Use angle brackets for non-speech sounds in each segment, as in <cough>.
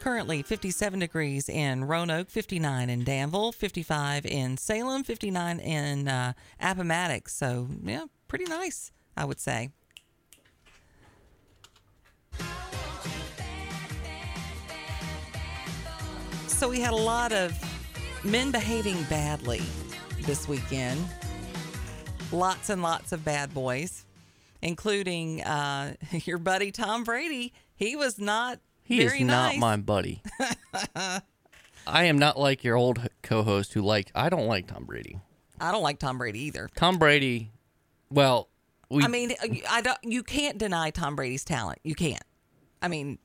currently 57 degrees in Roanoke, 59 in Danville, 55 in Salem, 59 in uh, Appomattox. So, yeah, pretty nice, I would say. So, we had a lot of men behaving badly this weekend. Lots and lots of bad boys, including uh, <laughs> your buddy Tom Brady. He was not He very is not my buddy. <laughs> I am not like your old co-host who like I don't like Tom Brady. I don't like Tom Brady either. Tom Brady, well, we I mean, I don't. You can't deny Tom Brady's talent. You can't. I mean,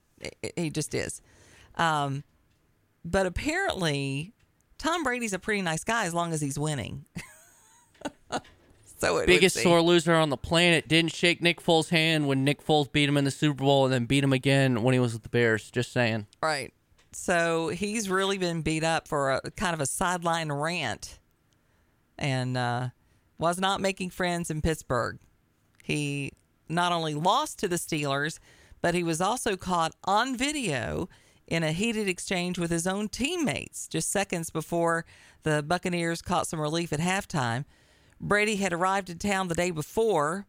he just is. Um, but apparently, Tom Brady's a pretty nice guy as long as he's winning. <laughs> so biggest sore loser on the planet didn't shake Nick Foles' hand when Nick Foles beat him in the Super Bowl and then beat him again when he was with the Bears. Just saying. Right. So he's really been beat up for a kind of a sideline rant and uh, was not making friends in Pittsburgh. He not only lost to the Steelers, but he was also caught on video in a heated exchange with his own teammates just seconds before the Buccaneers caught some relief at halftime. Brady had arrived in town the day before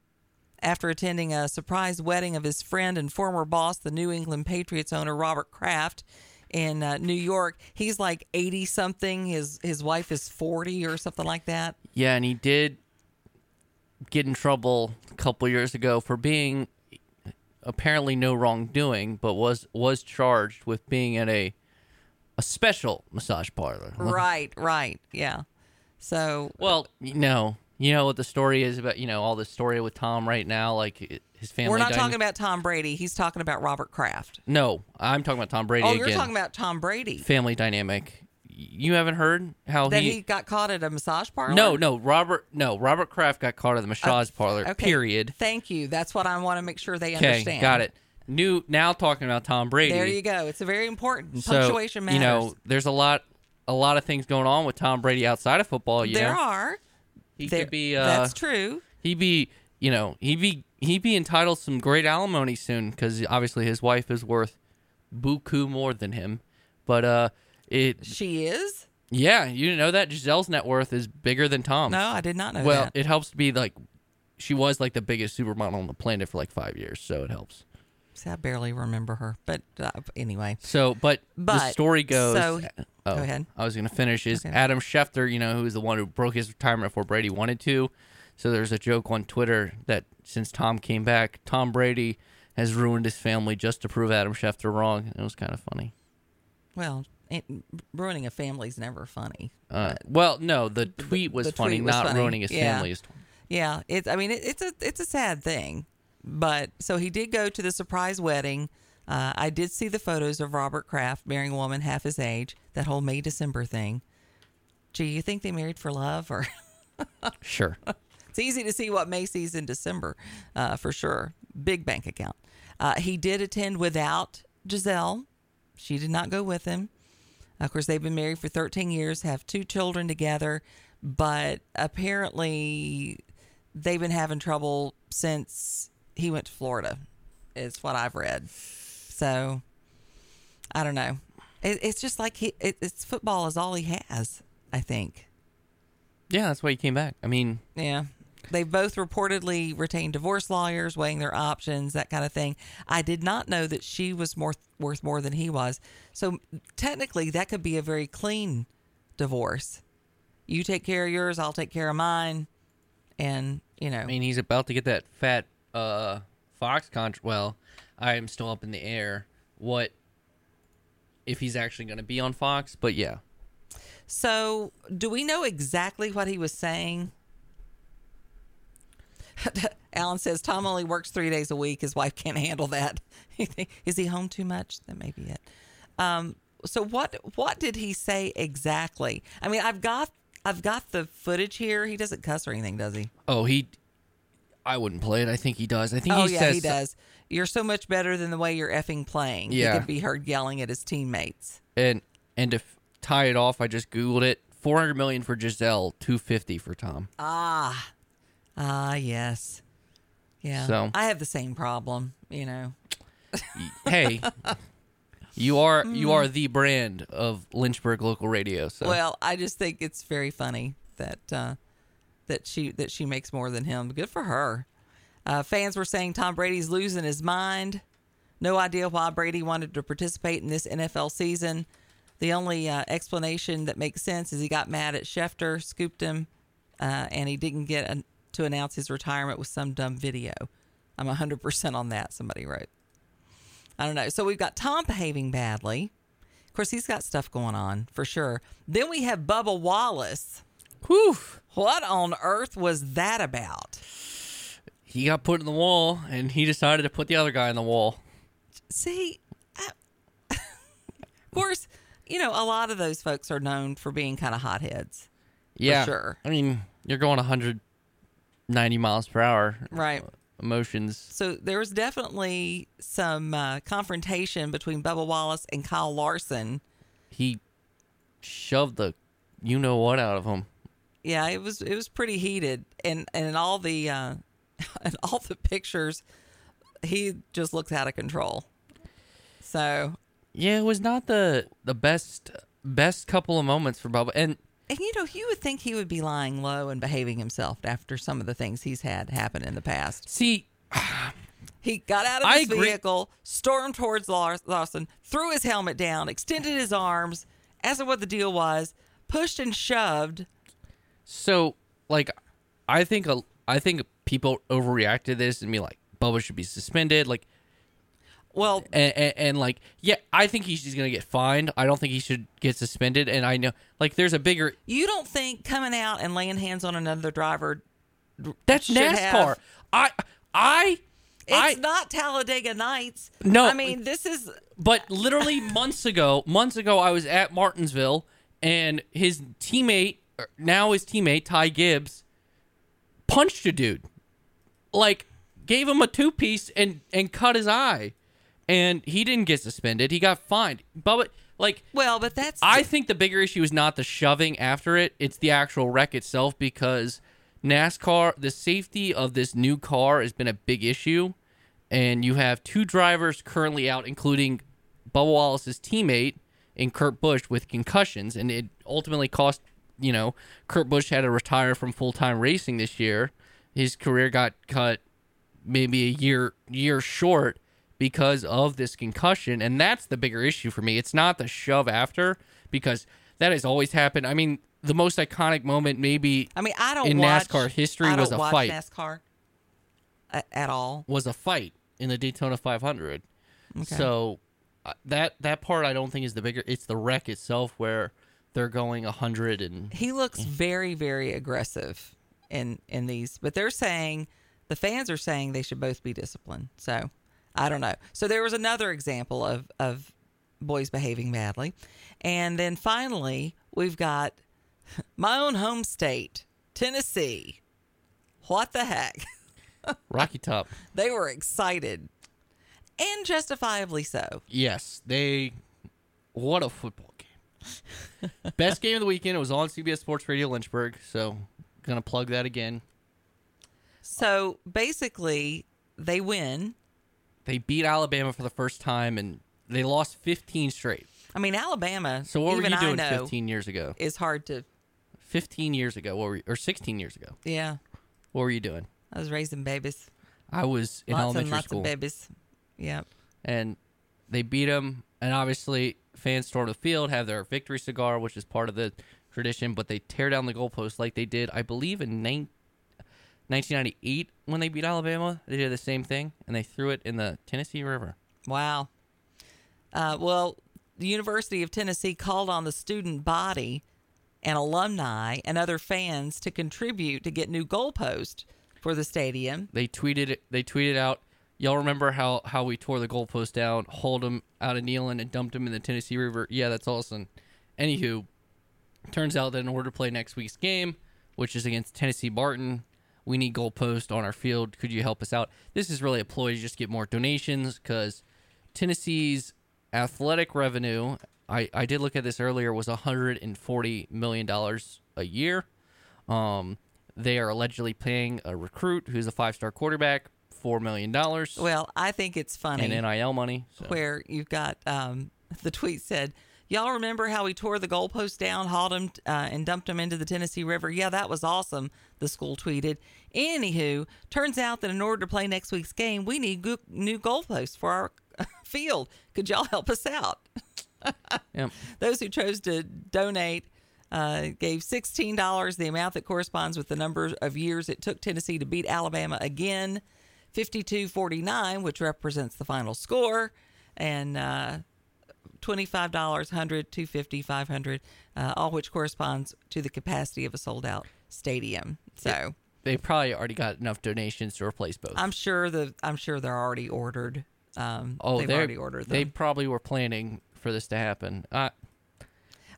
after attending a surprise wedding of his friend and former boss, the New England Patriots owner Robert Kraft in uh, New York. He's like 80 something. His his wife is 40 or something like that. Yeah, and he did get in trouble a couple years ago for being apparently no wrongdoing, but was was charged with being at a a special massage parlor. Right, right. Yeah. So, Well, know, you know what the story is about. You know all the story with Tom right now, like his family. we're not dyna- talking about Tom Brady. He's talking about Robert Kraft. No, I'm talking about Tom Brady Oh, again. you're talking about Tom Brady. family dynamic. You haven't heard how That he, he got caught at a massage parlor? No, no, Robert. No, Robert Kraft got caught at the massage parlor. Okay. Period. Thank you. That's what I want to make sure they understand. got it. New now talking about Tom Brady. There you go. It's a very important. So, Punctuation matters. You know, there's a lot, a lot of things going on with Tom Brady outside of football. You there know, are. he There- could be. Uh, that's true. He be, you know, he be he be entitled some great alimony soon because obviously his wife is worth buku more than him. But uh, it She is? yeah, you didn't know that Gisele's net worth is bigger than Tom's. No, I did not know that. well, that. it helps to be like she was like the biggest supermodel on the planet for like five years, so it helps. See, I barely remember her, but uh, anyway. So, but, the story goes. so- oh, go ahead. I was going to finish. Is Okay. Adam Schefter, you know, who's the one who broke his retirement before Brady wanted to. So there's a joke on Twitter that since Tom came back, Tom Brady has ruined his family just to prove Adam Schefter wrong. It was kind of funny. Well, it, ruining a family's never funny. Uh, well, no, the tweet was the funny, tweet was not funny. ruining his Yeah. family. is- Yeah, it's. I mean, it, it's a it's a sad thing, but so he did go to the surprise wedding. Uh, I did see the photos of Robert Kraft marrying a woman half his age. That whole May December thing. Gee, you think they married for love, or <laughs> Sure. it's easy to see what May sees in December, uh, for sure. Big bank account. Uh, he did attend without Gisele. She did not go with him. Of course, they've been married for 13 years, have two children together, but apparently they've been having trouble since he went to Florida, is what I've read. So I don't know. It, it's just like he, it, it's football is all he has, I think. Yeah, that's why he came back. I mean, Yeah. They both reportedly retained divorce lawyers, weighing their options, that kind of thing. I did not know that she was more worth more than he was. So technically, that could be a very clean divorce. You take care of yours, I'll take care of mine, and you know, I mean, he's about to get that fat uh, Fox contract. Well, I am still up in the air. What if he's actually going to be on Fox? But yeah, So, do we know exactly what he was saying? <laughs> Alan says Tom only works three days a week. His wife can't handle that. <laughs> Is he home too much? That may be it. Um, so what what did he say exactly? I mean, I've got I've got the footage here. He doesn't cuss or anything, does he? Oh, he. I wouldn't play it. I think he does. I think oh he yeah, says he does. You're so much better than the way you're effing playing. Yeah. He could be heard yelling at his teammates. And and to f- tie it off, I just googled it. Four hundred million for Gisele, two fifty for Tom. Ah, ah, yes, yeah. So- I have the same problem. You know. hey, <laughs> You are you are the brand of Lynchburg local radio. So Well, I just think it's very funny that uh, that she that she makes more than him. Good for her. Uh, fans were saying Tom Brady's losing his mind. No idea why Brady wanted to participate in this NFL season. The only uh, explanation that makes sense is he got mad at Schefter, scooped him, uh, and he didn't get to announce his retirement with some dumb video. I'm 100% on that, somebody wrote. I don't know. So we've got Tom behaving badly. Of course, he's got stuff going on for sure. Then we have Bubba Wallace. Whew. What on earth was that about? He got put in the wall, and he decided to put the other guy in the wall. See, I, <laughs> of course, you know, a lot of those folks are known for being kind of hotheads. Yeah, sure. I mean, you're going 190 miles per hour. Right. Emotions. So there was definitely some uh, confrontation between Bubba Wallace and Kyle Larson. He shoved the you know what out of him. Yeah, it was it was pretty heated, and and all the uh, <laughs> in all the pictures, he just looks out of control. So, Yeah, it was not the the best best couple of moments for Bubba. And and you know, you would think he would be lying low and behaving himself after some of the things he's had happen in the past. see, He got out of his vehicle, stormed towards Larson, threw his helmet down, extended his arms, asked him what the deal was, pushed and shoved. So like, I think a, I think people overreact to this and be like, Bubba should be suspended. Like, Well, and, and, and like, yeah, I think he's just gonna get fined. I don't think he should get suspended. And I know, like, there's a bigger. you don't think coming out and laying hands on another driver That's NASCAR. have- I, I, I, It's not Talladega Nights. No. I mean this is But literally months ago, months ago, I was at Martinsville, and his teammate, now his teammate Ty Gibbs, punched a dude, like gave him a two piece and and cut his eye, and he didn't get suspended. He got fined. But like, well, but that's I think the bigger issue is not the shoving after it; it's the actual wreck itself because NASCAR, the safety of this new car has been a big issue, and you have two drivers currently out, including Bubba Wallace's teammate and Kurt Busch with concussions, and it ultimately cost. You know, Kurt Busch had to retire from full time racing this year. His career got cut maybe a year year short because of this concussion and that's the bigger issue for me it's not the shove after because that has always happened i mean the most iconic moment maybe I mean I don't in watch, NASCAR history was a watch fight. NASCAR at all. was a fight in the daytona 500 so uh, that that part i don't think is the bigger it's the wreck itself where they're going 100 and He looks very very aggressive in in these, but they're saying the fans are saying they should both be disciplined. So I don't know. So there was another example of of boys behaving badly, and then finally we've got my own home state, Tennessee. What the heck? <laughs> rocky top They were excited, and justifiably so. yes they what a football best game of the weekend it was on cbs sports radio lynchburg so gonna plug that again So basically, they win. They beat Alabama for the first time, and they lost 15 straight. I mean, Alabama. So what were you doing 15 years ago? It's hard to. 15 years ago, what were you, or 16 years ago? Yeah, What were you doing? I was raising babies. I was in lots elementary and lots school, of babies. Yep. and they beat them. And obviously, fans storm the field, have their victory cigar, which is part of the tradition. But they tear down the goalpost like they did, I believe, in nine, 1998 when they beat Alabama. They did the same thing, and they threw it in the Tennessee River. Wow. Uh, well, the University of Tennessee called on the student body and alumni and other fans to contribute to get new goalposts for the stadium. they tweeted it. They tweeted out, "Y'all remember how how we tore the goalpost down, hauled him out of Neyland, and dumped him in the Tennessee River? Yeah, that's awesome." Anywho, turns out that in order to play next week's game, which is against Tennessee Martin, we need goalpost on our field. Could you help us out? This is really a ploy to just get more donations because Tennessee's athletic revenue. I, I did look at this earlier was 140 million dollars a year. Um, they are allegedly paying a recruit who's a five star quarterback four million dollars Well, I think it's funny in NIL money. So. where you've got um, <laughs> The tweet said, Y'all remember how we tore the goalposts down, hauled them, uh, and dumped them into the Tennessee River? Yeah, that was awesome, the school tweeted. Anywho, turns out that in order to play next week's game, we need go- new goalposts for our <laughs> field. Could y'all help us out? <laughs> Yep. Those who chose to donate uh, gave $16, the amount that corresponds with the number of years it took Tennessee to beat Alabama again, 52 49, which represents the final score, and uh, $25, 100 250 500 uh, all which corresponds to the capacity of a sold out stadium. So They probably already got enough donations to replace both. I'm sure the I'm sure they're already ordered. Um, oh, they've already ordered them. They probably were planning for this to happen. Uh,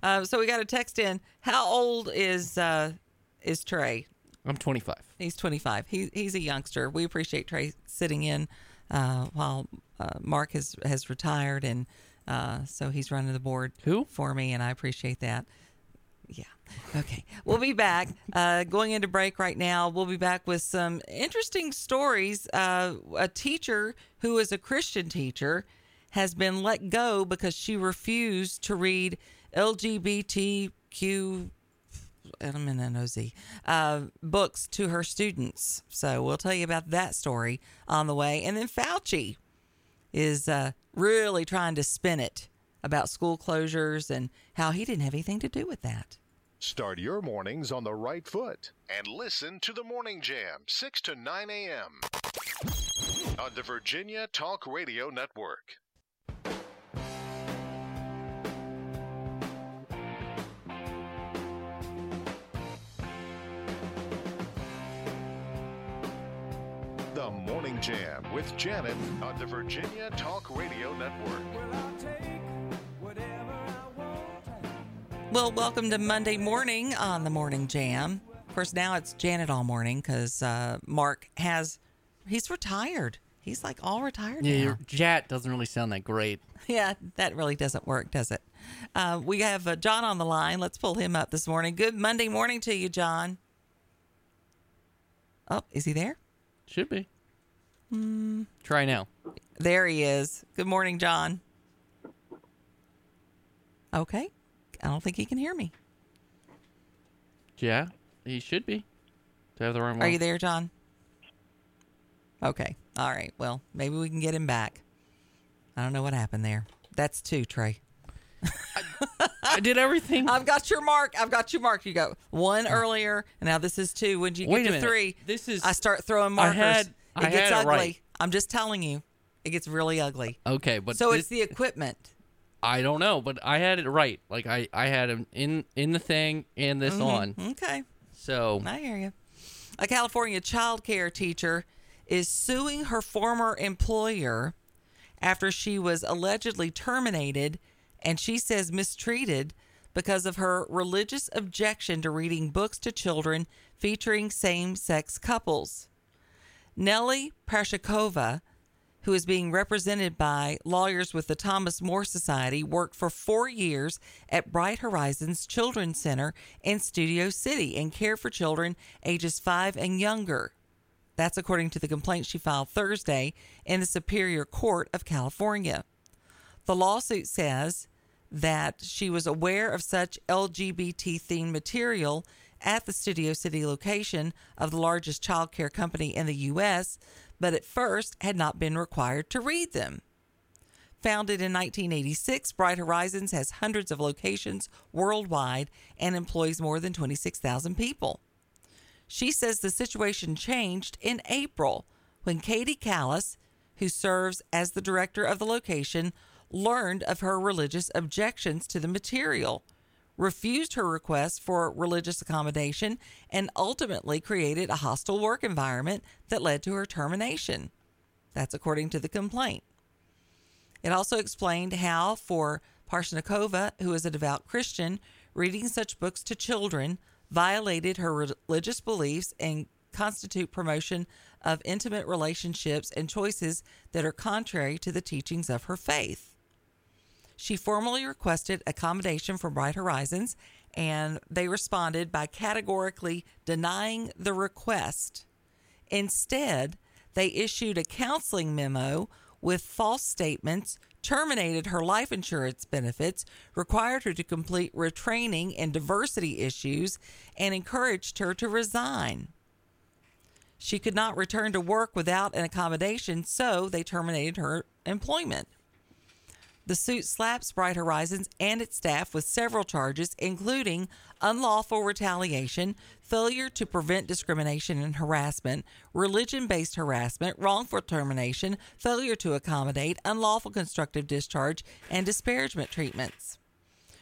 Um, so we got a text in. How old is uh, is Trey? I'm 25. He's 25. He, he's a youngster. We appreciate Trey sitting in uh, while uh, Mark has, has retired, and uh, so he's running the board Who? for me, and I appreciate that. Yeah. Okay. We'll be back. Uh, going into break right now. We'll be back with some interesting stories. Uh, a teacher who is a Christian teacher has been let go because she refused to read LGBTQ I'm in NOZ, uh, books to her students. So we'll tell you about that story on the way. And then Fauci is uh, really trying to spin it about school closures and how he didn't have anything to do with that. Start your mornings on the right foot and listen to the Morning Jam, 6 to 9 a.m. on the Virginia Talk Radio Network. Jam with Janet on the Virginia Talk Radio Network. Well, welcome to Monday morning on the Morning Jam. Of course, now it's Janet all morning because uh, Mark has, he's retired. He's like all retired Yeah, now. your Jat doesn't really sound that great. <laughs> Yeah, that really doesn't work, does it? Uh, we have uh, John on the line. Let's pull him up this morning. Good Monday morning to you, John. Oh, is he there? Should be. Hmm. Try now. There he is. Good morning, John. Okay. I don't think he can hear me. Yeah, he should be. Do I have the wrong Are one? you there, John? Okay. All right. Well, maybe we can get him back. I don't know what happened there. That's two, Trey. I did everything. <laughs> I've got your mark. I've got your mark. You go one earlier, and now this is two. When you get Wait a to minute. three, This is- I start throwing I markers. had- it I gets had it ugly. right. I'm just telling you, it gets really ugly. okay, but so it's the equipment. I don't know, but I had it right. Like I, I had him in in the thing and this mm-hmm. on. Okay. So I hear you. A California child care teacher is suing her former employer after she was allegedly terminated and she says mistreated because of her religious objection to reading books to children featuring same sex couples. Nellie Prashikova, who is being represented by lawyers with the Thomas More Society, worked for four years at Bright Horizons Children's Center in Studio City and cared for children ages five and younger. That's according to the complaint she filed Thursday in the Superior Court of California. The lawsuit says that she was aware of such LGBT themed material at the Studio City location of the largest child care company in the U.S., but at first had not been required to read them. Founded in 1986, Bright Horizons has hundreds of locations worldwide and employs more than 26,000 people. She says the situation changed in April when Katie Callis, who serves as the director of the location, learned of her religious objections to the material, refused her request for religious accommodation, and ultimately created a hostile work environment that led to her termination. That's according to the complaint. It also explained how, for Parsnikova, who is a devout Christian, reading such books to children violated her religious beliefs and constitute promotion of intimate relationships and choices that are contrary to the teachings of her faith. She formally requested accommodation from Bright Horizons, and they responded by categorically denying the request. Instead, they issued a counseling memo with false statements, terminated her life insurance benefits, required her to complete retraining in diversity issues, and encouraged her to resign. She could not return to work without an accommodation, so they terminated her employment. The suit slaps Bright Horizons and its staff with several charges, including unlawful retaliation, failure to prevent discrimination and harassment, religion based harassment, wrongful termination, failure to accommodate, unlawful constructive discharge, and disparagement treatments.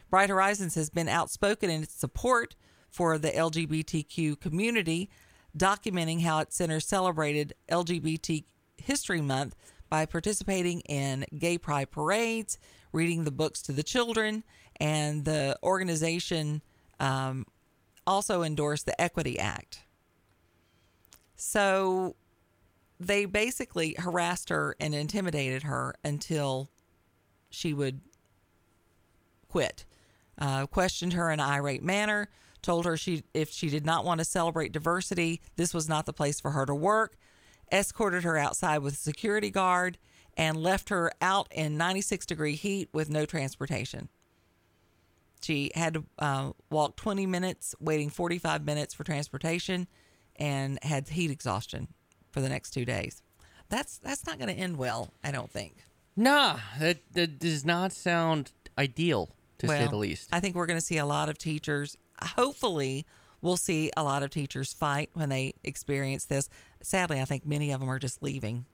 Bright Horizons has been outspoken in its support for the LGBTQ community, documenting how its center celebrated LGBT History Month by participating in gay pride parades, reading the books to the children, and the organization um, also endorsed the Equity Act. So they basically harassed her and intimidated her until she would quit. Uh, questioned her in an irate manner, told her she if she did not want to celebrate diversity, this was not the place for her to work, escorted her outside with a security guard, and left her out in 96 degree heat with no transportation. She had to uh, walk 20 minutes, waiting 45 minutes for transportation, and had heat exhaustion for the next two days. That's that's not going to end well, I don't think. Nah, that that does not sound ideal to say the least. I think we're going to see a lot of teachers. Hopefully, we'll see a lot of teachers fight when they experience this. Sadly, I think many of them are just leaving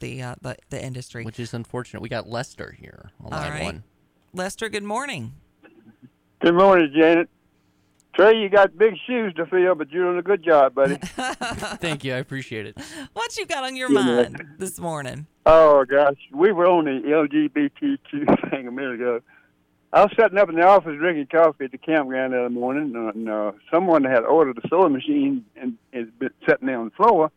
the uh, the, the industry. which is unfortunate. We got Lester here on All line right. one. Lester, good morning. Good morning, Janet. Trey, you got big shoes to fill, but you're doing a good job, buddy. <laughs> Thank you, I appreciate it. What you got on your Yeah. mind this morning? oh gosh, we were on the LGBTQ thing a minute ago. I was sitting up in the office drinking coffee at the campground the other morning, and uh, someone had ordered a sewing machine and it's been sitting there on the floor,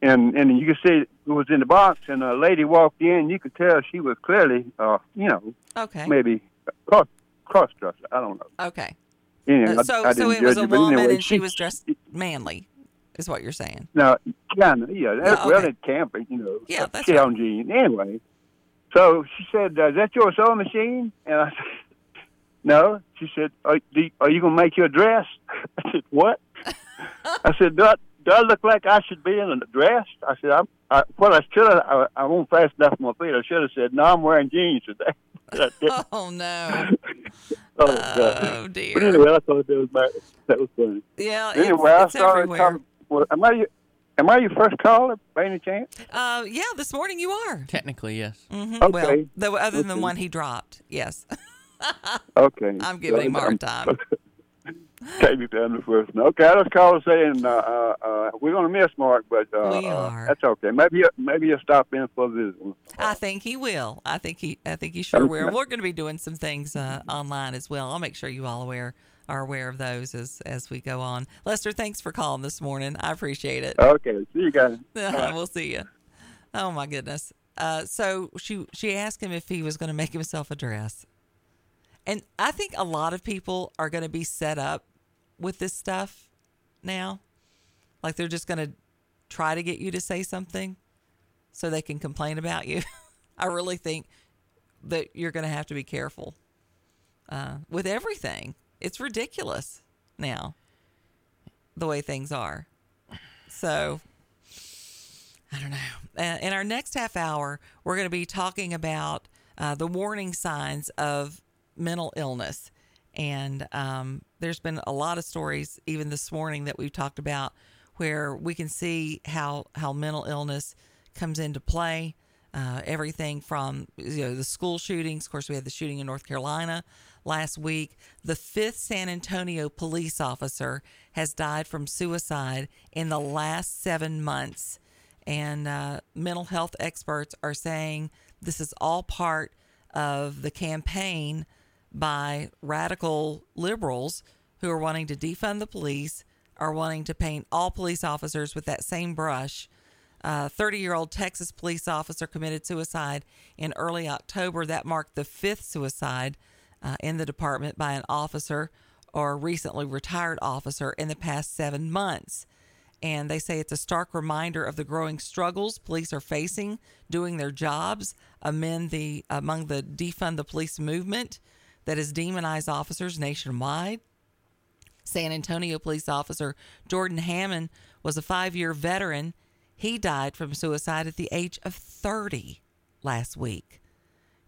and and you could see it was in the box, and a lady walked in. You could tell she was clearly, uh, you know, Okay. maybe cross cross dresser. I don't know. Okay. Anyway, Uh, so I so didn't it was a woman anyway, and she was dressed manly, is what you're saying. No, kind of, yeah. That, Oh, Well, okay. it can't be, you know. Yeah, that's challenging. Anyway, so she said, uh, "Is that your sewing machine?" And I <laughs> said, "No." She said, "Are, do you, are you going to make your dress?" <laughs> I said, "What?" <laughs> I said, "Do I, do I look like I should be in a dress?" I said, "I'm." I, what I should have, I, I won't fast enough on my feet. I should have said, "No, I'm wearing jeans today." <laughs> Oh no. oh, God. Oh But anyway, I thought that was my, that was funny. Yeah. It's, Anyway, I it's started everywhere. talking. Well, am I? your- Am I your first caller by any chance? Uh, yeah. This morning you are. Technically, yes. hmm Okay. Well, the, other than the one he dropped. Yes. <laughs> Okay. I'm giving him a hard time. <laughs> Take it down the first. Okay, I just called saying uh, uh, uh, we're going to miss Mark, but uh, We uh, are. that's okay. Maybe he'll- maybe he'll stop in for a visit. I think he will. I think he. I think he sure will. We're going to be doing some things uh, online as well. I'll make sure you all aware are aware of those as as we go on. Lester, thanks for calling this morning. I appreciate it. Okay, see you guys. <laughs> we'll see you. Oh my goodness. Uh, so she she asked him if he was going to make himself a dress, and I think a lot of people are going to be set up with this stuff now, like they're just going to try to get you to say something so they can complain about you. <laughs> I really think that you're going to have to be careful uh, with everything. It's ridiculous now, the way things are. So I don't know. In our next half hour, we're going to be talking about uh, the warning signs of mental illness. And um, there's been a lot of stories, even this morning, that we've talked about where we can see how, how mental illness comes into play. Uh, everything from you know the school shootings. Of course, we had the shooting in North Carolina last week. The fifth San Antonio police officer has died from suicide in the last seven months and uh, mental health experts are saying this is all part of the campaign by radical liberals who are wanting to defund the police, are wanting to paint all police officers with that same brush. A 30 year old Texas police officer committed suicide in early October. That marked the fifth suicide uh, in the department by an officer or recently retired officer in the past seven months and they say it's a stark reminder of the growing struggles police are facing doing their jobs among the among the defund the police movement that has demonized officers nationwide. San Antonio police officer Jordan Hammond was a five-year veteran. He died from suicide at the age of 30 last week.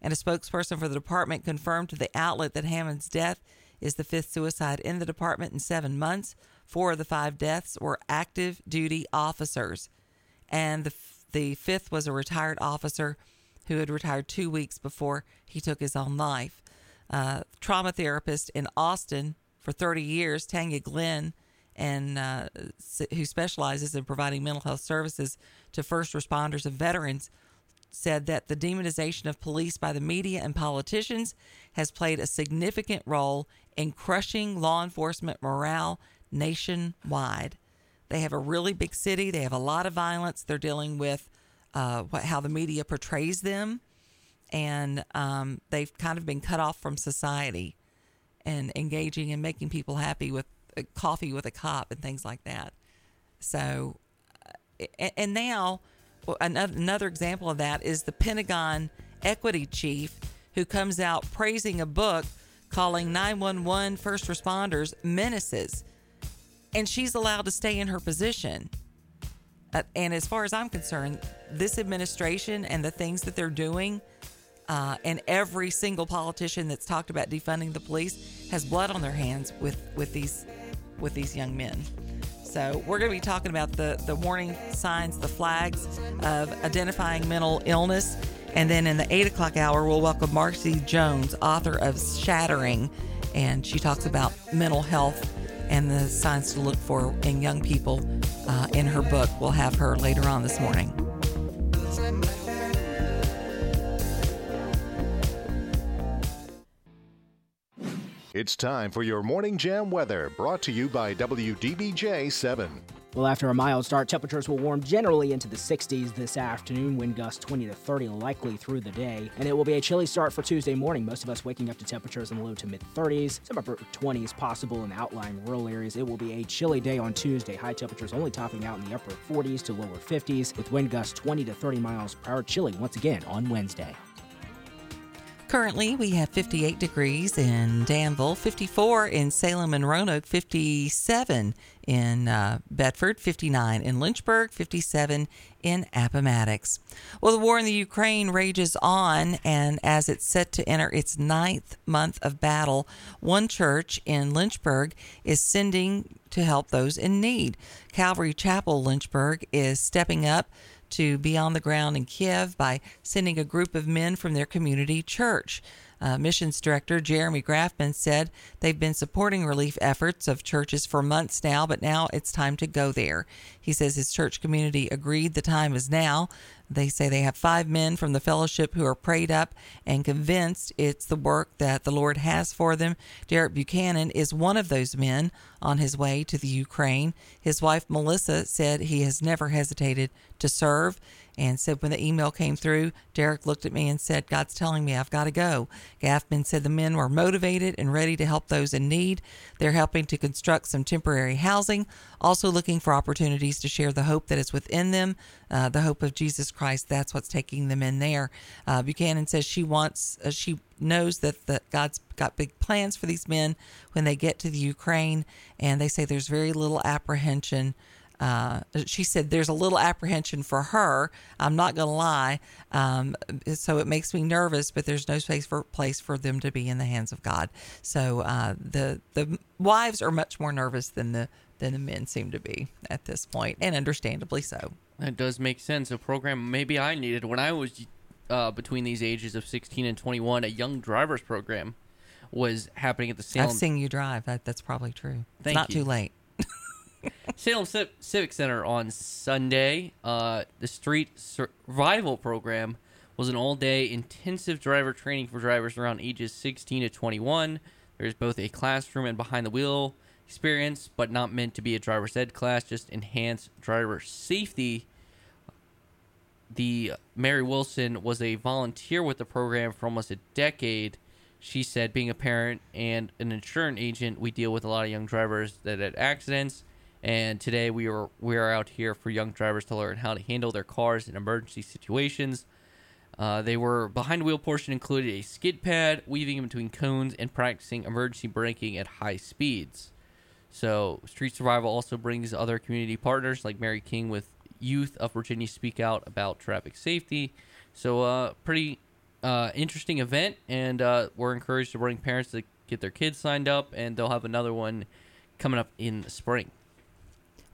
And a spokesperson for the department confirmed to the outlet that Hammond's death is the fifth suicide in the department in seven months. Four of the five deaths were active duty officers, and the, the fifth was a retired officer who had retired two weeks before he took his own life. Uh, trauma therapist in Austin for 30 years, Tanya Glenn, and uh, who specializes in providing mental health services to first responders and veterans, said that the demonization of police by the media and politicians has played a significant role in crushing law enforcement morale nationwide. They have a really big city. They have a lot of violence. They're dealing with uh, what, how the media portrays them, and um, they've kind of been cut off from society and engaging and making people happy with uh, coffee with a cop and things like that. So, uh, and now another example of that is the Pentagon equity chief who comes out praising a book calling 911 first responders menaces. And she's allowed to stay in her position. Uh, and as far as I'm concerned, this administration and the things that they're doing, uh, and every single politician that's talked about defunding the police has blood on their hands with, with these with these young men. So we're going to be talking about the the warning signs, the flags of identifying mental illness, and then in the eight o'clock hour, we'll welcome Marcy Jones, author of Shattering, and she talks about mental health and the signs to look for in young people uh, in her book. We'll have her later on this morning. It's time for your Morning Jam weather, brought to you by WDBJ 7. Well, after a mild start, temperatures will warm generally into the 60s this afternoon. Wind gusts 20 to 30 likely through the day. And it will be a chilly start for Tuesday morning. Most of us waking up to temperatures in the low to mid 30s. Some upper 20s possible in outlying rural areas. It will be a chilly day on Tuesday. High temperatures only topping out in the upper 40s to lower 50s, with wind gusts 20 to 30 miles per hour. Chilly once again on Wednesday. Currently, we have 58 degrees in Danville, 54 in Salem and Roanoke, 57 in uh, Bedford, 59 in Lynchburg, 57 in Appomattox. Well, the war in the Ukraine rages on, and as it's set to enter its ninth month of battle, one church in Lynchburg is sending to help those in need. Calvary Chapel Lynchburg is stepping up to be on the ground in Kiev by sending a group of men from their community church. Uh, missions director Jeremy Grafman said they've been supporting relief efforts of churches for months now, but now it's time to go there. He says his church community agreed the time is now. They say they have five men from the fellowship who are prayed up and convinced it's the work that the Lord has for them. Derek Buchanan is one of those men on his way to the Ukraine. His wife Melissa said he has never hesitated to serve and said when the email came through, Derek looked at me and said, God's telling me I've got to go. Gaffman said the men were motivated and ready to help those in need. They're helping to construct some temporary housing, also looking for opportunities to share the hope that is within them, uh, the hope of Jesus Christ. That's what's taking them in there. Uh, Buchanan says she wants, uh, she knows that the, God's got big plans for these men when they get to the Ukraine, and they say there's very little apprehension uh, she said there's a little apprehension for her. I'm not going to lie. Um, so it makes me nervous, but there's no space for place for them to be in the hands of God. So uh, the the wives are much more nervous than the than the men seem to be at this point, and understandably so. That does make sense. A program maybe I needed when I was uh, between these ages of 16 and 21, a young drivers program was happening at the Salem. I've seen you drive. That, that's probably true. Thank it's not you. too late. Salem Civic Center on Sunday. Uh, the Street Survival Program was an all day intensive driver training for drivers around ages 16 to 21. There's both a classroom and behind the wheel experience, but not meant to be a driver's ed class, just enhance driver safety. The Mary Wilson was a volunteer with the program for almost a decade. She said, being a parent and an insurance agent, we deal with a lot of young drivers that had accidents And today we are we are out here for young drivers to learn how to handle their cars in emergency situations. Uh, they were behind wheel portion included a skid pad, weaving in between cones, and practicing emergency braking at high speeds. So, Street Survival also brings other community partners like Mary King with Youth of Virginia speak out about traffic safety. So, uh, pretty uh, interesting event, and uh, we're encouraged to bring parents to get their kids signed up, and they'll have another one coming up in the spring.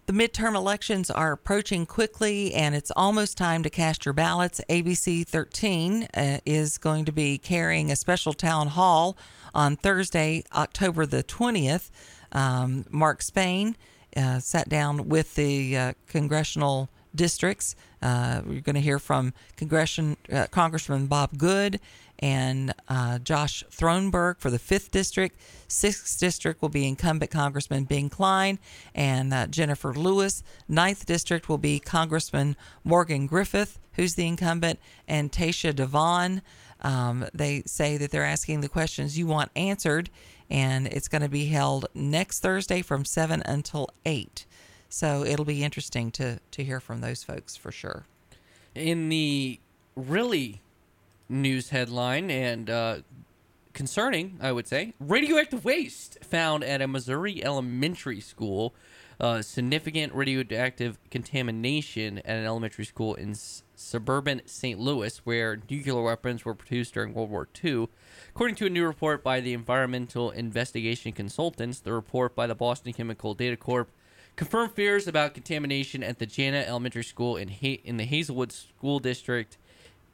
The midterm elections are approaching quickly, and it's almost time to cast your ballots. ABC 13 uh, is going to be carrying a special town hall on Thursday, October the 20th. Um, Mark Spain uh, sat down with the uh, congressional districts. Uh, we're going to hear from Congression, uh, Congressman Bob Good and uh, Josh Throneburg for the 5th District. 6th District will be incumbent Congressman Ben Cline and uh, Jennifer Lewis. 9th District will be Congressman Morgan Griffith, who's the incumbent, and Taysha DeVaughan. Um, they say that they're asking the questions you want answered, and it's going to be held next Thursday from 7 until 8. So it'll be interesting to, to hear from those folks for sure. In the really news headline and uh, concerning, I would say, radioactive waste found at a Missouri elementary school. Uh, significant radioactive contamination at an elementary school in s- suburban St. Louis, where nuclear weapons were produced during World War II. According to a new report by the Environmental Investigation Consultants, the report by the Boston Chemical Data Corp confirmed fears about contamination at the Jana Elementary School in ha- in the Hazelwood School District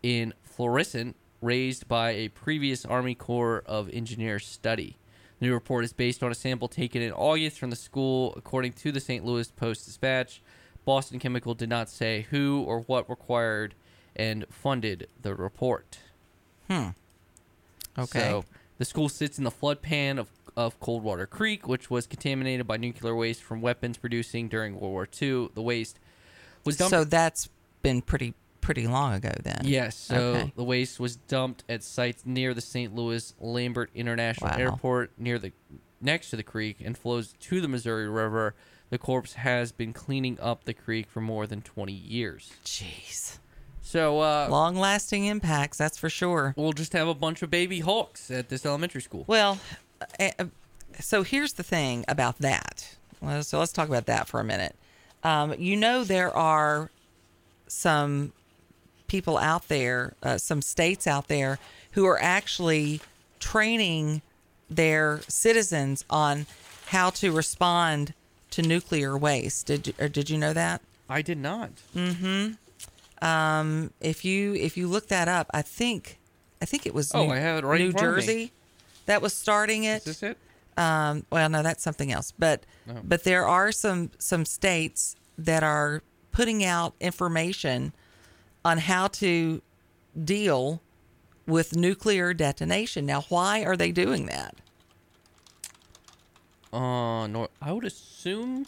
in Florissant, raised by a previous Army Corps of Engineers study. The new report is based on a sample taken in August from the school, according to the St. Louis Post Dispatch. Boston Chemical did not say who or what required and funded the report. Hmm. Okay. So the school sits in the floodplain of, of Coldwater Creek, which was contaminated by nuclear waste from weapons producing during World War II. The waste was dumped. So that's been pretty pretty long ago then. yes, so Okay. the waste was dumped at sites near the St. Louis Lambert International Wow. Airport, near the next to the creek, and flows to the Missouri River. The corpse has been cleaning up the creek for more than 20 years. Jeez. So uh, Long lasting impacts, that's for sure. we'll just have a bunch of baby hawks at this elementary school. Well, uh, uh, so here's the thing about that. So let's talk about that for a minute. Um, you know, there are some people out there, uh, some states out there, who are actually training their citizens on how to respond to nuclear waste. Did you, or did you know that? I did not. Mm-hmm. Um, if you if you look that up, I think I think it was Oh, New, I have it right New. Jersey that was starting it. Is this it? Um, well, no, that's something else. But Oh. but there are some some states that are putting out information on how to deal with nuclear detonation. Now, why are they doing that? Uh, I would assume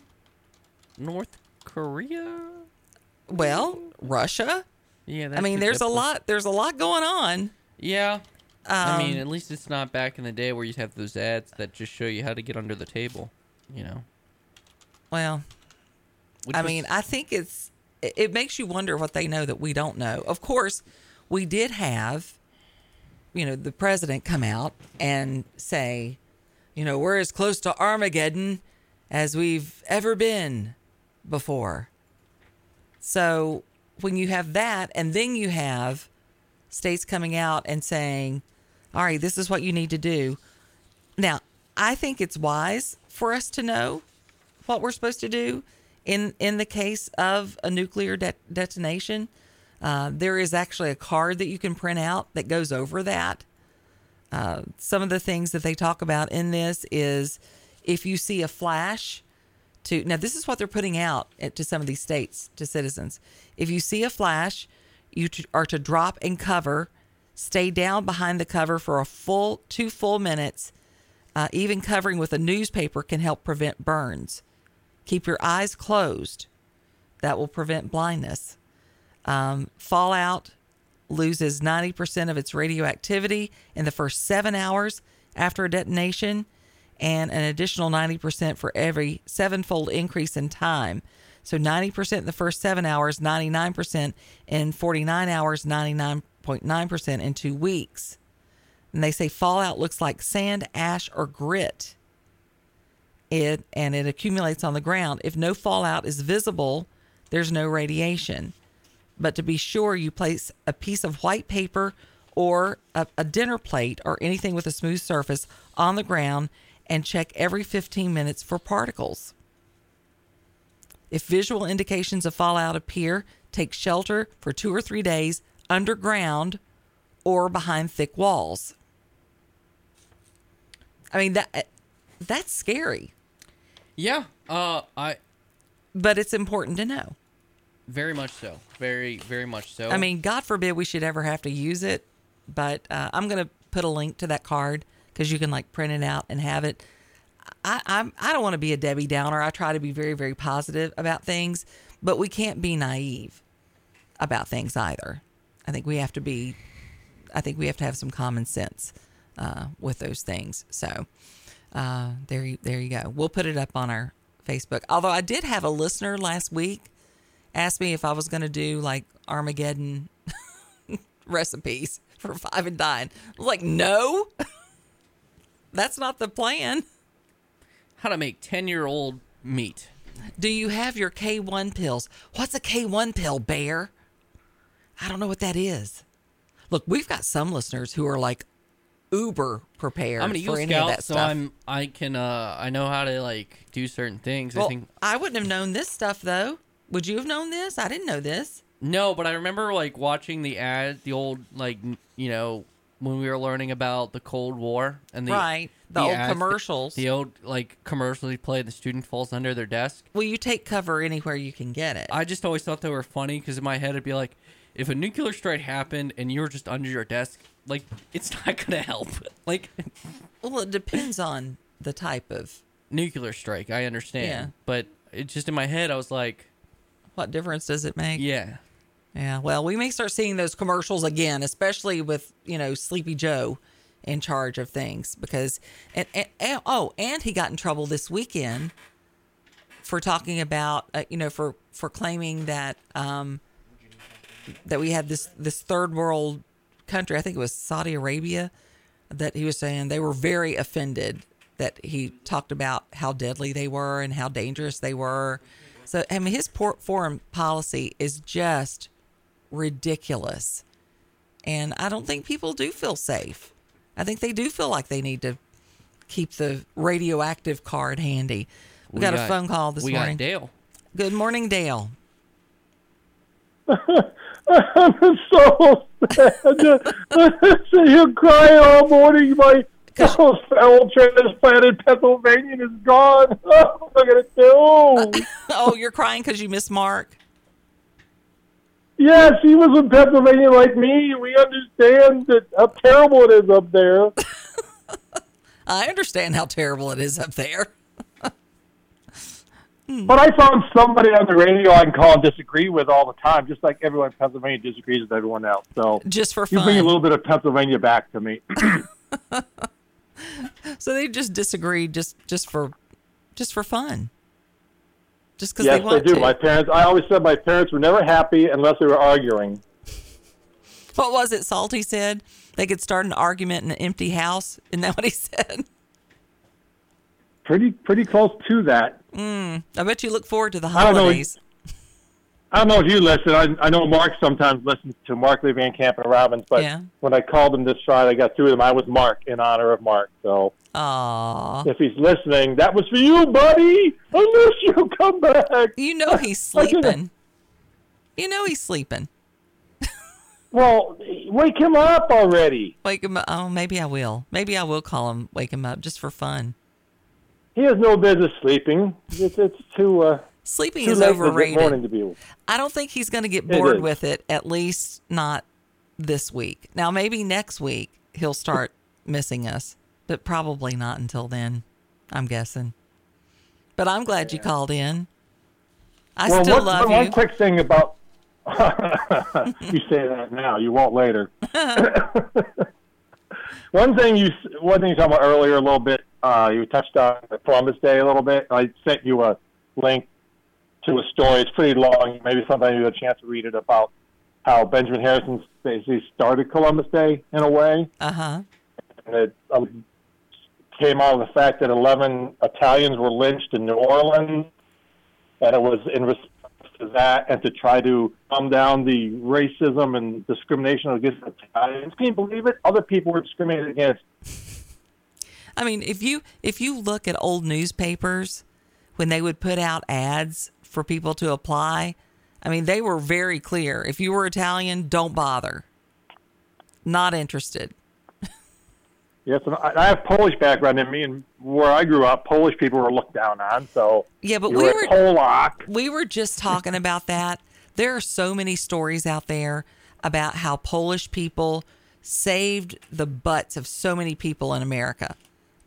North Korea. Well, Russia. Yeah, I mean, there's a lot. There's a lot going on. Yeah. I mean, Um, at least it's not back in the day where you have those ads that just show you how to get under the table. You know. Well, Which I was- mean, I think it's it makes you wonder what they know that we don't know. Of course, we did have, you know, the president come out and say, you know, we're as close to Armageddon as we've ever been before. So when you have that, and then you have states coming out and saying, all right, this is what you need to do. Now, I think it's wise for us to know what we're supposed to do in in the case of a nuclear de- detonation. Uh, there is actually a card that you can print out that goes over that. Uh, some of the things that they talk about in this is if you see a flash to now this is what they're putting out at, to some of these states to citizens if you see a flash you t- are to drop and cover stay down behind the cover for a full two full minutes uh, even covering with a newspaper can help prevent burns keep your eyes closed that will prevent blindness um, fallout loses 90% of its radioactivity in the first seven hours after a detonation and an additional 90% for every sevenfold increase in time. So 90% in the first seven hours, 99% in 49 hours, 99.9% in two weeks. And they say fallout looks like sand, ash, or grit. It and it accumulates on the ground. If no fallout is visible, there's no radiation. But to be sure, you place a piece of white paper or a, a dinner plate or anything with a smooth surface on the ground and check every 15 minutes for particles. If visual indications of fallout appear, take shelter for two or three days underground or behind thick walls. I mean that that's scary, Yeah. Uh, I but it's important to know. very much so. Very, very much so. I mean, God forbid we should ever have to use it, but uh, I'm going to put a link to that card because you can like print it out and have it. I I'm, I don't want to be a Debbie Downer. I try to be very very positive about things, but we can't be naive about things either. I think we have to be. I think we have to have some common sense uh, with those things. So uh, there you there you go. We'll put it up on our Facebook. Although I did have a listener last week ask me if I was going to do like Armageddon <laughs> recipes for five and dine. I was like, no, <laughs> that's not the plan. how to make ten-year-old meat. Do you have your K1 pills? What's a K1 pill, Bear? I don't know what that is. Look, we've got some listeners who are like uber prepared I'm an Eagle for any of Scout, that so stuff. I'm I can uh I know how to like do certain things. I well, think I wouldn't have known this stuff though. Would you have known this? I didn't know this. no, but I remember like watching the ad, the old like n- you know when we were learning about the Cold War and the Right. The old ads- commercials. the old like commercials he played. The student falls under their desk. Well, you take cover anywhere you can get it. I just always thought they were funny because in my head it'd be like, if a nuclear strike happened and you were just under your desk, like it's not <laughs> gonna help. Like well, it depends on the type of nuclear strike, I understand, Yeah. but it just in my head I was like, what difference does it make? yeah, Yeah, well, we may start seeing those commercials again, especially with you know Sleepy Joe in charge of things because and, and, and oh, and he got in trouble this weekend for talking about uh, you know for for claiming that um that we had this this third world country, I think it was Saudi Arabia, that he was saying they were very offended that he talked about how deadly they were and how dangerous they were. So I mean, his por- foreign policy is just ridiculous, and I don't think people do feel safe. I think they do feel like they need to keep the radioactive card handy. We, got, a phone call this we morning. got Dale. Good morning, Dale. <laughs> I'm so sad. <laughs> See you crying all morning. My house <laughs> fell transplanted Pennsylvania is gone. Oh, <laughs> what am I gonna do? oh, you're crying because you miss Mark. yes, he was in Pennsylvania like me. We understand that how terrible it is up there. I understand how terrible it is up there. Hmm. But I found somebody on the radio I can call and disagree with all the time, just like everyone in Pennsylvania disagrees with everyone else. So Just for you bring a little bit of Pennsylvania back to me. <laughs> So they just disagree just just for just for fun. Just because yes, they want do. to. My parents. I always said my parents were never happy unless they were arguing. What was it Salty said? They could start an argument in an empty house. Isn't that what he <laughs> said? Pretty, pretty close to that. Hmm. I bet you look forward to the I don't know. holidays. I don't know if you listen. I, I know Mark sometimes listens to Markley Van Camp and Robbins, but Yeah. when I called him this Friday, I got through to him. I was Mark in honor of Mark. So Aw. if he's listening, that was for you, buddy. Unless you. Come back. You know he's <laughs> sleeping. You know he's sleeping. <laughs> Well, wake him up already. Wake him up. Oh, maybe I will. Maybe I will call him, wake him up just for fun. He has no business sleeping. It's, it's too uh, Sleeping too is late in the overrated. morning to be. I don't think he's going to get bored is. with it, at least not this week. Now, maybe next week he'll start <laughs> missing us, but probably not until then, I'm guessing. But I'm glad you called in. I well, still love one you. One quick thing about <laughs> you say that now, you won't later. <laughs> one thing you one thing you talked about earlier a little bit uh, you touched on Columbus Day a little bit. I sent you a link to a story. It's pretty long. Maybe sometime you have a chance to read it about how Benjamin Harrison basically started Columbus Day in a way. Uh huh. And it um, came out of the fact that 11 Italians were lynched in New Orleans, and it was in response to that and to try to calm down the racism and discrimination against Italians. Can you believe it? Other people were discriminated against. I mean, if you if you look at old newspapers when they would put out ads for people to apply, I mean, they were very clear. If you were Italian, don't bother. Not interested. Yes, and I have Polish background in me, and where I grew up, Polish people were looked down on. So Yeah, but we were were Polak. we were just talking about that. There are so many stories out there about how Polish people saved the butts of so many people in America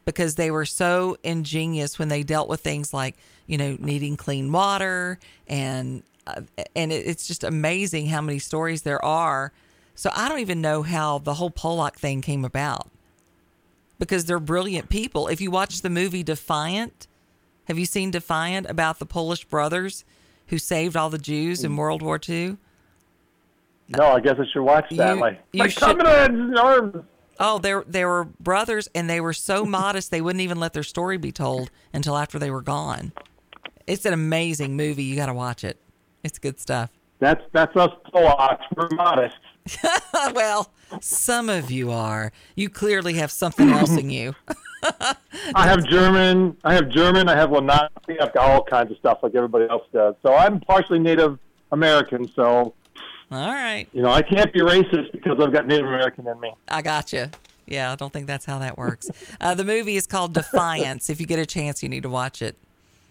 because they were so ingenious when they dealt with things like, you know, needing clean water and uh, and it, it's just amazing how many stories there are. So I don't even know how the whole Polak thing came about because they're brilliant people. If you watch the movie Defiant, have you seen Defiant about the Polish brothers who saved all the Jews in World War II? No, I guess I should watch that. You- my you my should- arms. Oh, they they were brothers, and they were so modest they wouldn't even let their story be told until after they were gone. It's an amazing movie. You got to watch it. It's good stuff. That's that's us Polacks. We're modest. <laughs> well, some of you are. You clearly have something else in you. <laughs> I have German. I have German. I have Lenazi. I've got all kinds of stuff like everybody else does. So I'm partially Native American. So All right. you know I can't be racist because I've got Native American in me. I got you. Yeah, I don't think that's how that works. <laughs> Uh, the movie is called Defiance. If you get a chance, you need to watch it.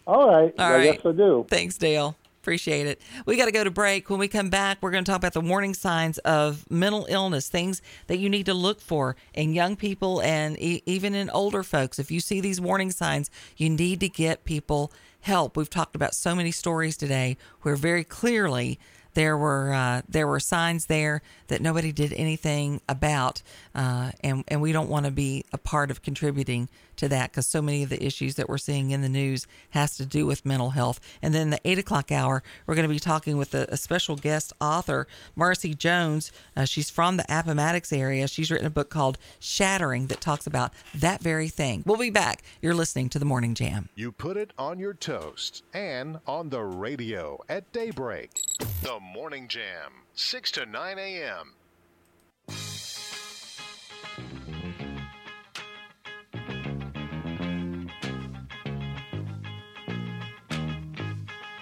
All right. All right. guess I do. Thanks, Dale. Appreciate it. We got to go to break. When we come back, we're going to talk about the warning signs of mental illness, things that you need to look for in young people and e- even in older folks. If you see these warning signs, you need to get people help. We've talked about so many stories today where very clearly there were uh, there were signs there that nobody did anything about, uh, and and we don't want to be a part of contributing to that because so many of the issues that we're seeing in the news has to do with mental health. And then the eight o'clock hour, we're going to be talking with a, a special guest author, Marcy Jones. Uh, she's from the Appomattox area. She's written a book called Shattering that talks about that very thing. We'll be back. You're listening to the Morning Jam. You put it on your toast and on the radio at daybreak. The Morning Jam, 6 to 9 a.m.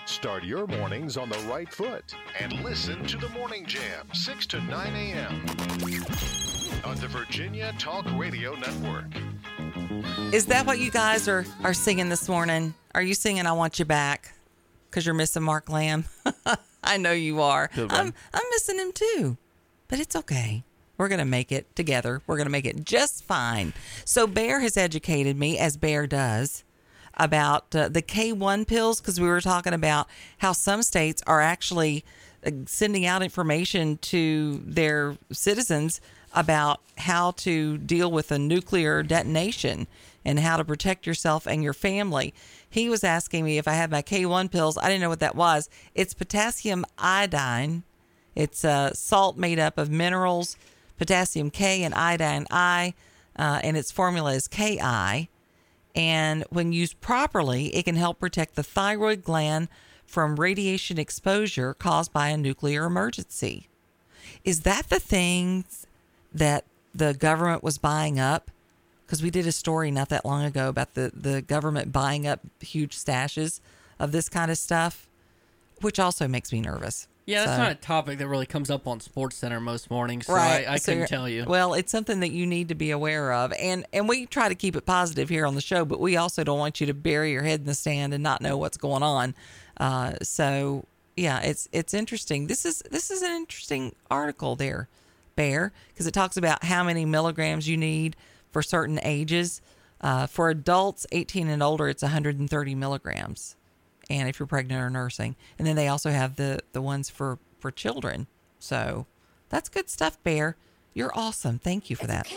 Start your mornings on the right foot and listen to the Morning Jam, 6 to 9 a.m. on the Virginia Talk Radio Network. Is that what you guys are are singing this morning? Are you singing "I Want You Back" because you're missing Mark Lamb? <laughs> I know you are. I'm. I'm missing him too, but it's okay. We're gonna make it together. We're gonna make it just fine. So Bear has educated me, as Bear does, about uh, the K1 pills because we were talking about how some states are actually uh, sending out information to their citizens about how to deal with a nuclear detonation and how to protect yourself and your family. He was asking me if I had my K1 pills. I didn't know what that was. It's potassium iodine. It's a salt made up of minerals, potassium K and iodine I, uh, and its formula is Ki. And when used properly, it can help protect the thyroid gland from radiation exposure caused by a nuclear emergency. Is that the things that the government was buying up? Because we did a story not that long ago about the, the government buying up huge stashes of this kind of stuff, which also makes me nervous. Yeah, that's So- not a topic that really comes up on Sports Center most mornings, so right. I, I So couldn't tell you. Well, it's something that you need to be aware of, and and we try to keep it positive here on the show, but we also don't want you to bury your head in the sand and not know what's going on. Uh, so yeah, it's it's interesting. This is this is an interesting article there, Bear, because it talks about how many milligrams you need for certain ages. Uh, for adults 18 and older, it's 130 milligrams. And if you're pregnant or nursing, and then they also have the the ones for for children. So that's good stuff, Bear. You're awesome. Thank you for that.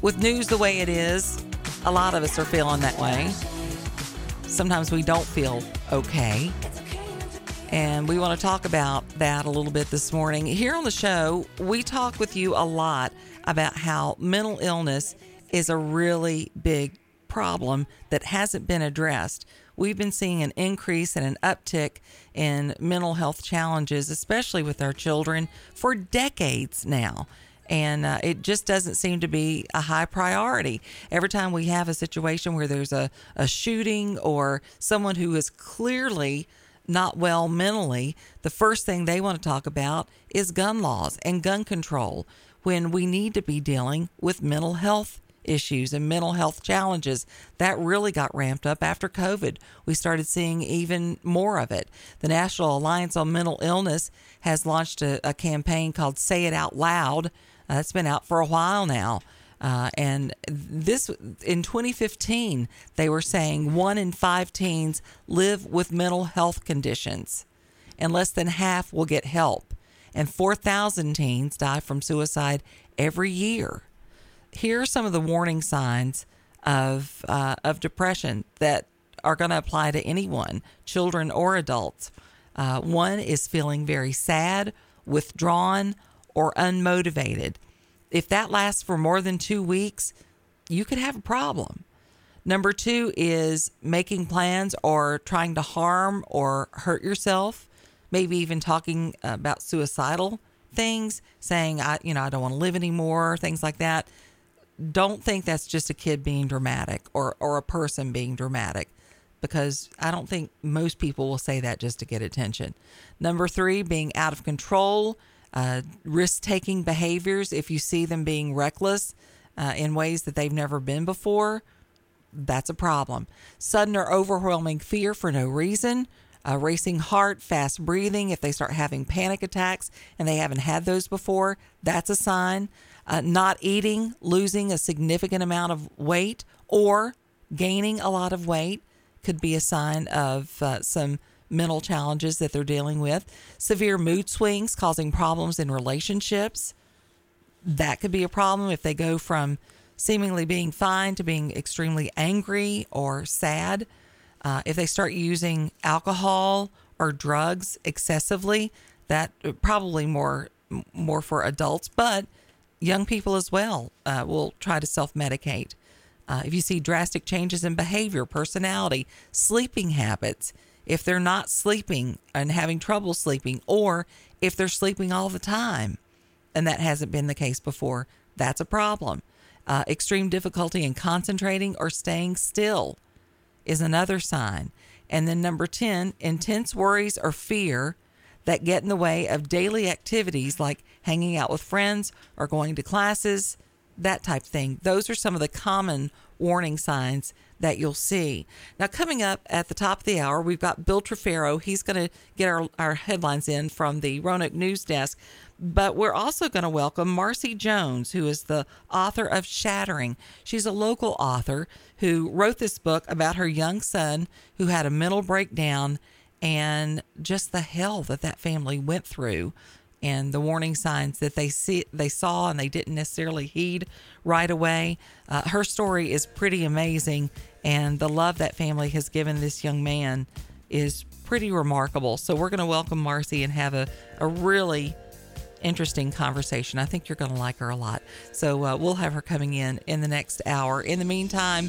With news the way it is, a lot of us are feeling that way. Sometimes we don't feel okay. And we want to talk about that a little bit this morning. Here on the show, we talk with you a lot about how mental illness is a really big problem that hasn't been addressed. We've been seeing an increase and an uptick in mental health challenges, especially with our children, for decades now and uh, it just doesn't seem to be a high priority. Every time we have a situation where there's a, a shooting or someone who is clearly not well mentally, the first thing they want to talk about is gun laws and gun control when we need to be dealing with mental health issues and mental health challenges. That really got ramped up after COVID. We started seeing even more of it. The National Alliance on Mental Illness has launched a, a campaign called Say It Out Loud uh, that's been out for a while now. Uh, and this in 2015, they were saying one in five teens live with mental health conditions, and less than half will get help. And 4,000 teens die from suicide every year. Here are some of the warning signs of uh, of depression that are going to apply to anyone, children or adults. Uh, one is feeling very sad, withdrawn, or unmotivated. If that lasts for more than two weeks, you could have a problem. Number two is making plans or trying to harm or hurt yourself, maybe even talking about suicidal things, saying, I, you know, I don't want to live anymore, things like that. Don't think that's just a kid being dramatic or, or a person being dramatic because I don't think most people will say that just to get attention. Number three, being out of control, uh, risk taking behaviors, if you see them being reckless uh, in ways that they've never been before, that's a problem. Sudden or overwhelming fear for no reason, a racing heart, fast breathing, if they start having panic attacks and they haven't had those before, that's a sign. Uh, not eating, losing a significant amount of weight, or gaining a lot of weight could be a sign of uh, some mental challenges that they're dealing with, severe mood swings causing problems in relationships. That could be a problem if they go from seemingly being fine to being extremely angry or sad. Uh, if they start using alcohol or drugs excessively, that uh, probably more more for adults, but young people as well uh, will try to self medicate. Uh, if you see drastic changes in behavior, personality, sleeping habits, if they're not sleeping and having trouble sleeping, or if they're sleeping all the time, and that hasn't been the case before, that's a problem. Uh, extreme difficulty in concentrating or staying still is another sign. And then number 10, intense worries or fear that get in the way of daily activities like hanging out with friends or going to classes, that type thing. Those are some of the common warning signs that you'll see. Now, coming up at the top of the hour, we've got Bill Trefero. He's going to get our, our headlines in from the Roanoke News Desk. But we're also going to welcome Marcy Jones, who is the author of Shattering. She's a local author who wrote this book about her young son who had a mental breakdown and just the hell that that family went through and the warning signs that they see they saw and they didn't necessarily heed right away. Uh, her story is pretty amazing, and the love that family has given this young man is pretty remarkable. So we're going to welcome Marcy and have a, a really interesting conversation. I think you're going to like her a lot. So uh, we'll have her coming in in the next hour. In the meantime,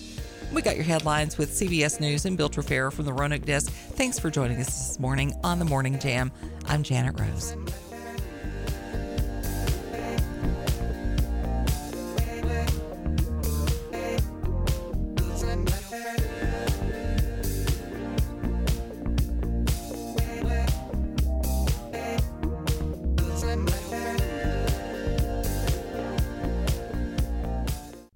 we got your headlines with CBS News and Bill Trefero from the Roanoke Desk. Thanks for joining us this morning on the Morning Jam. I'm Janet Rose.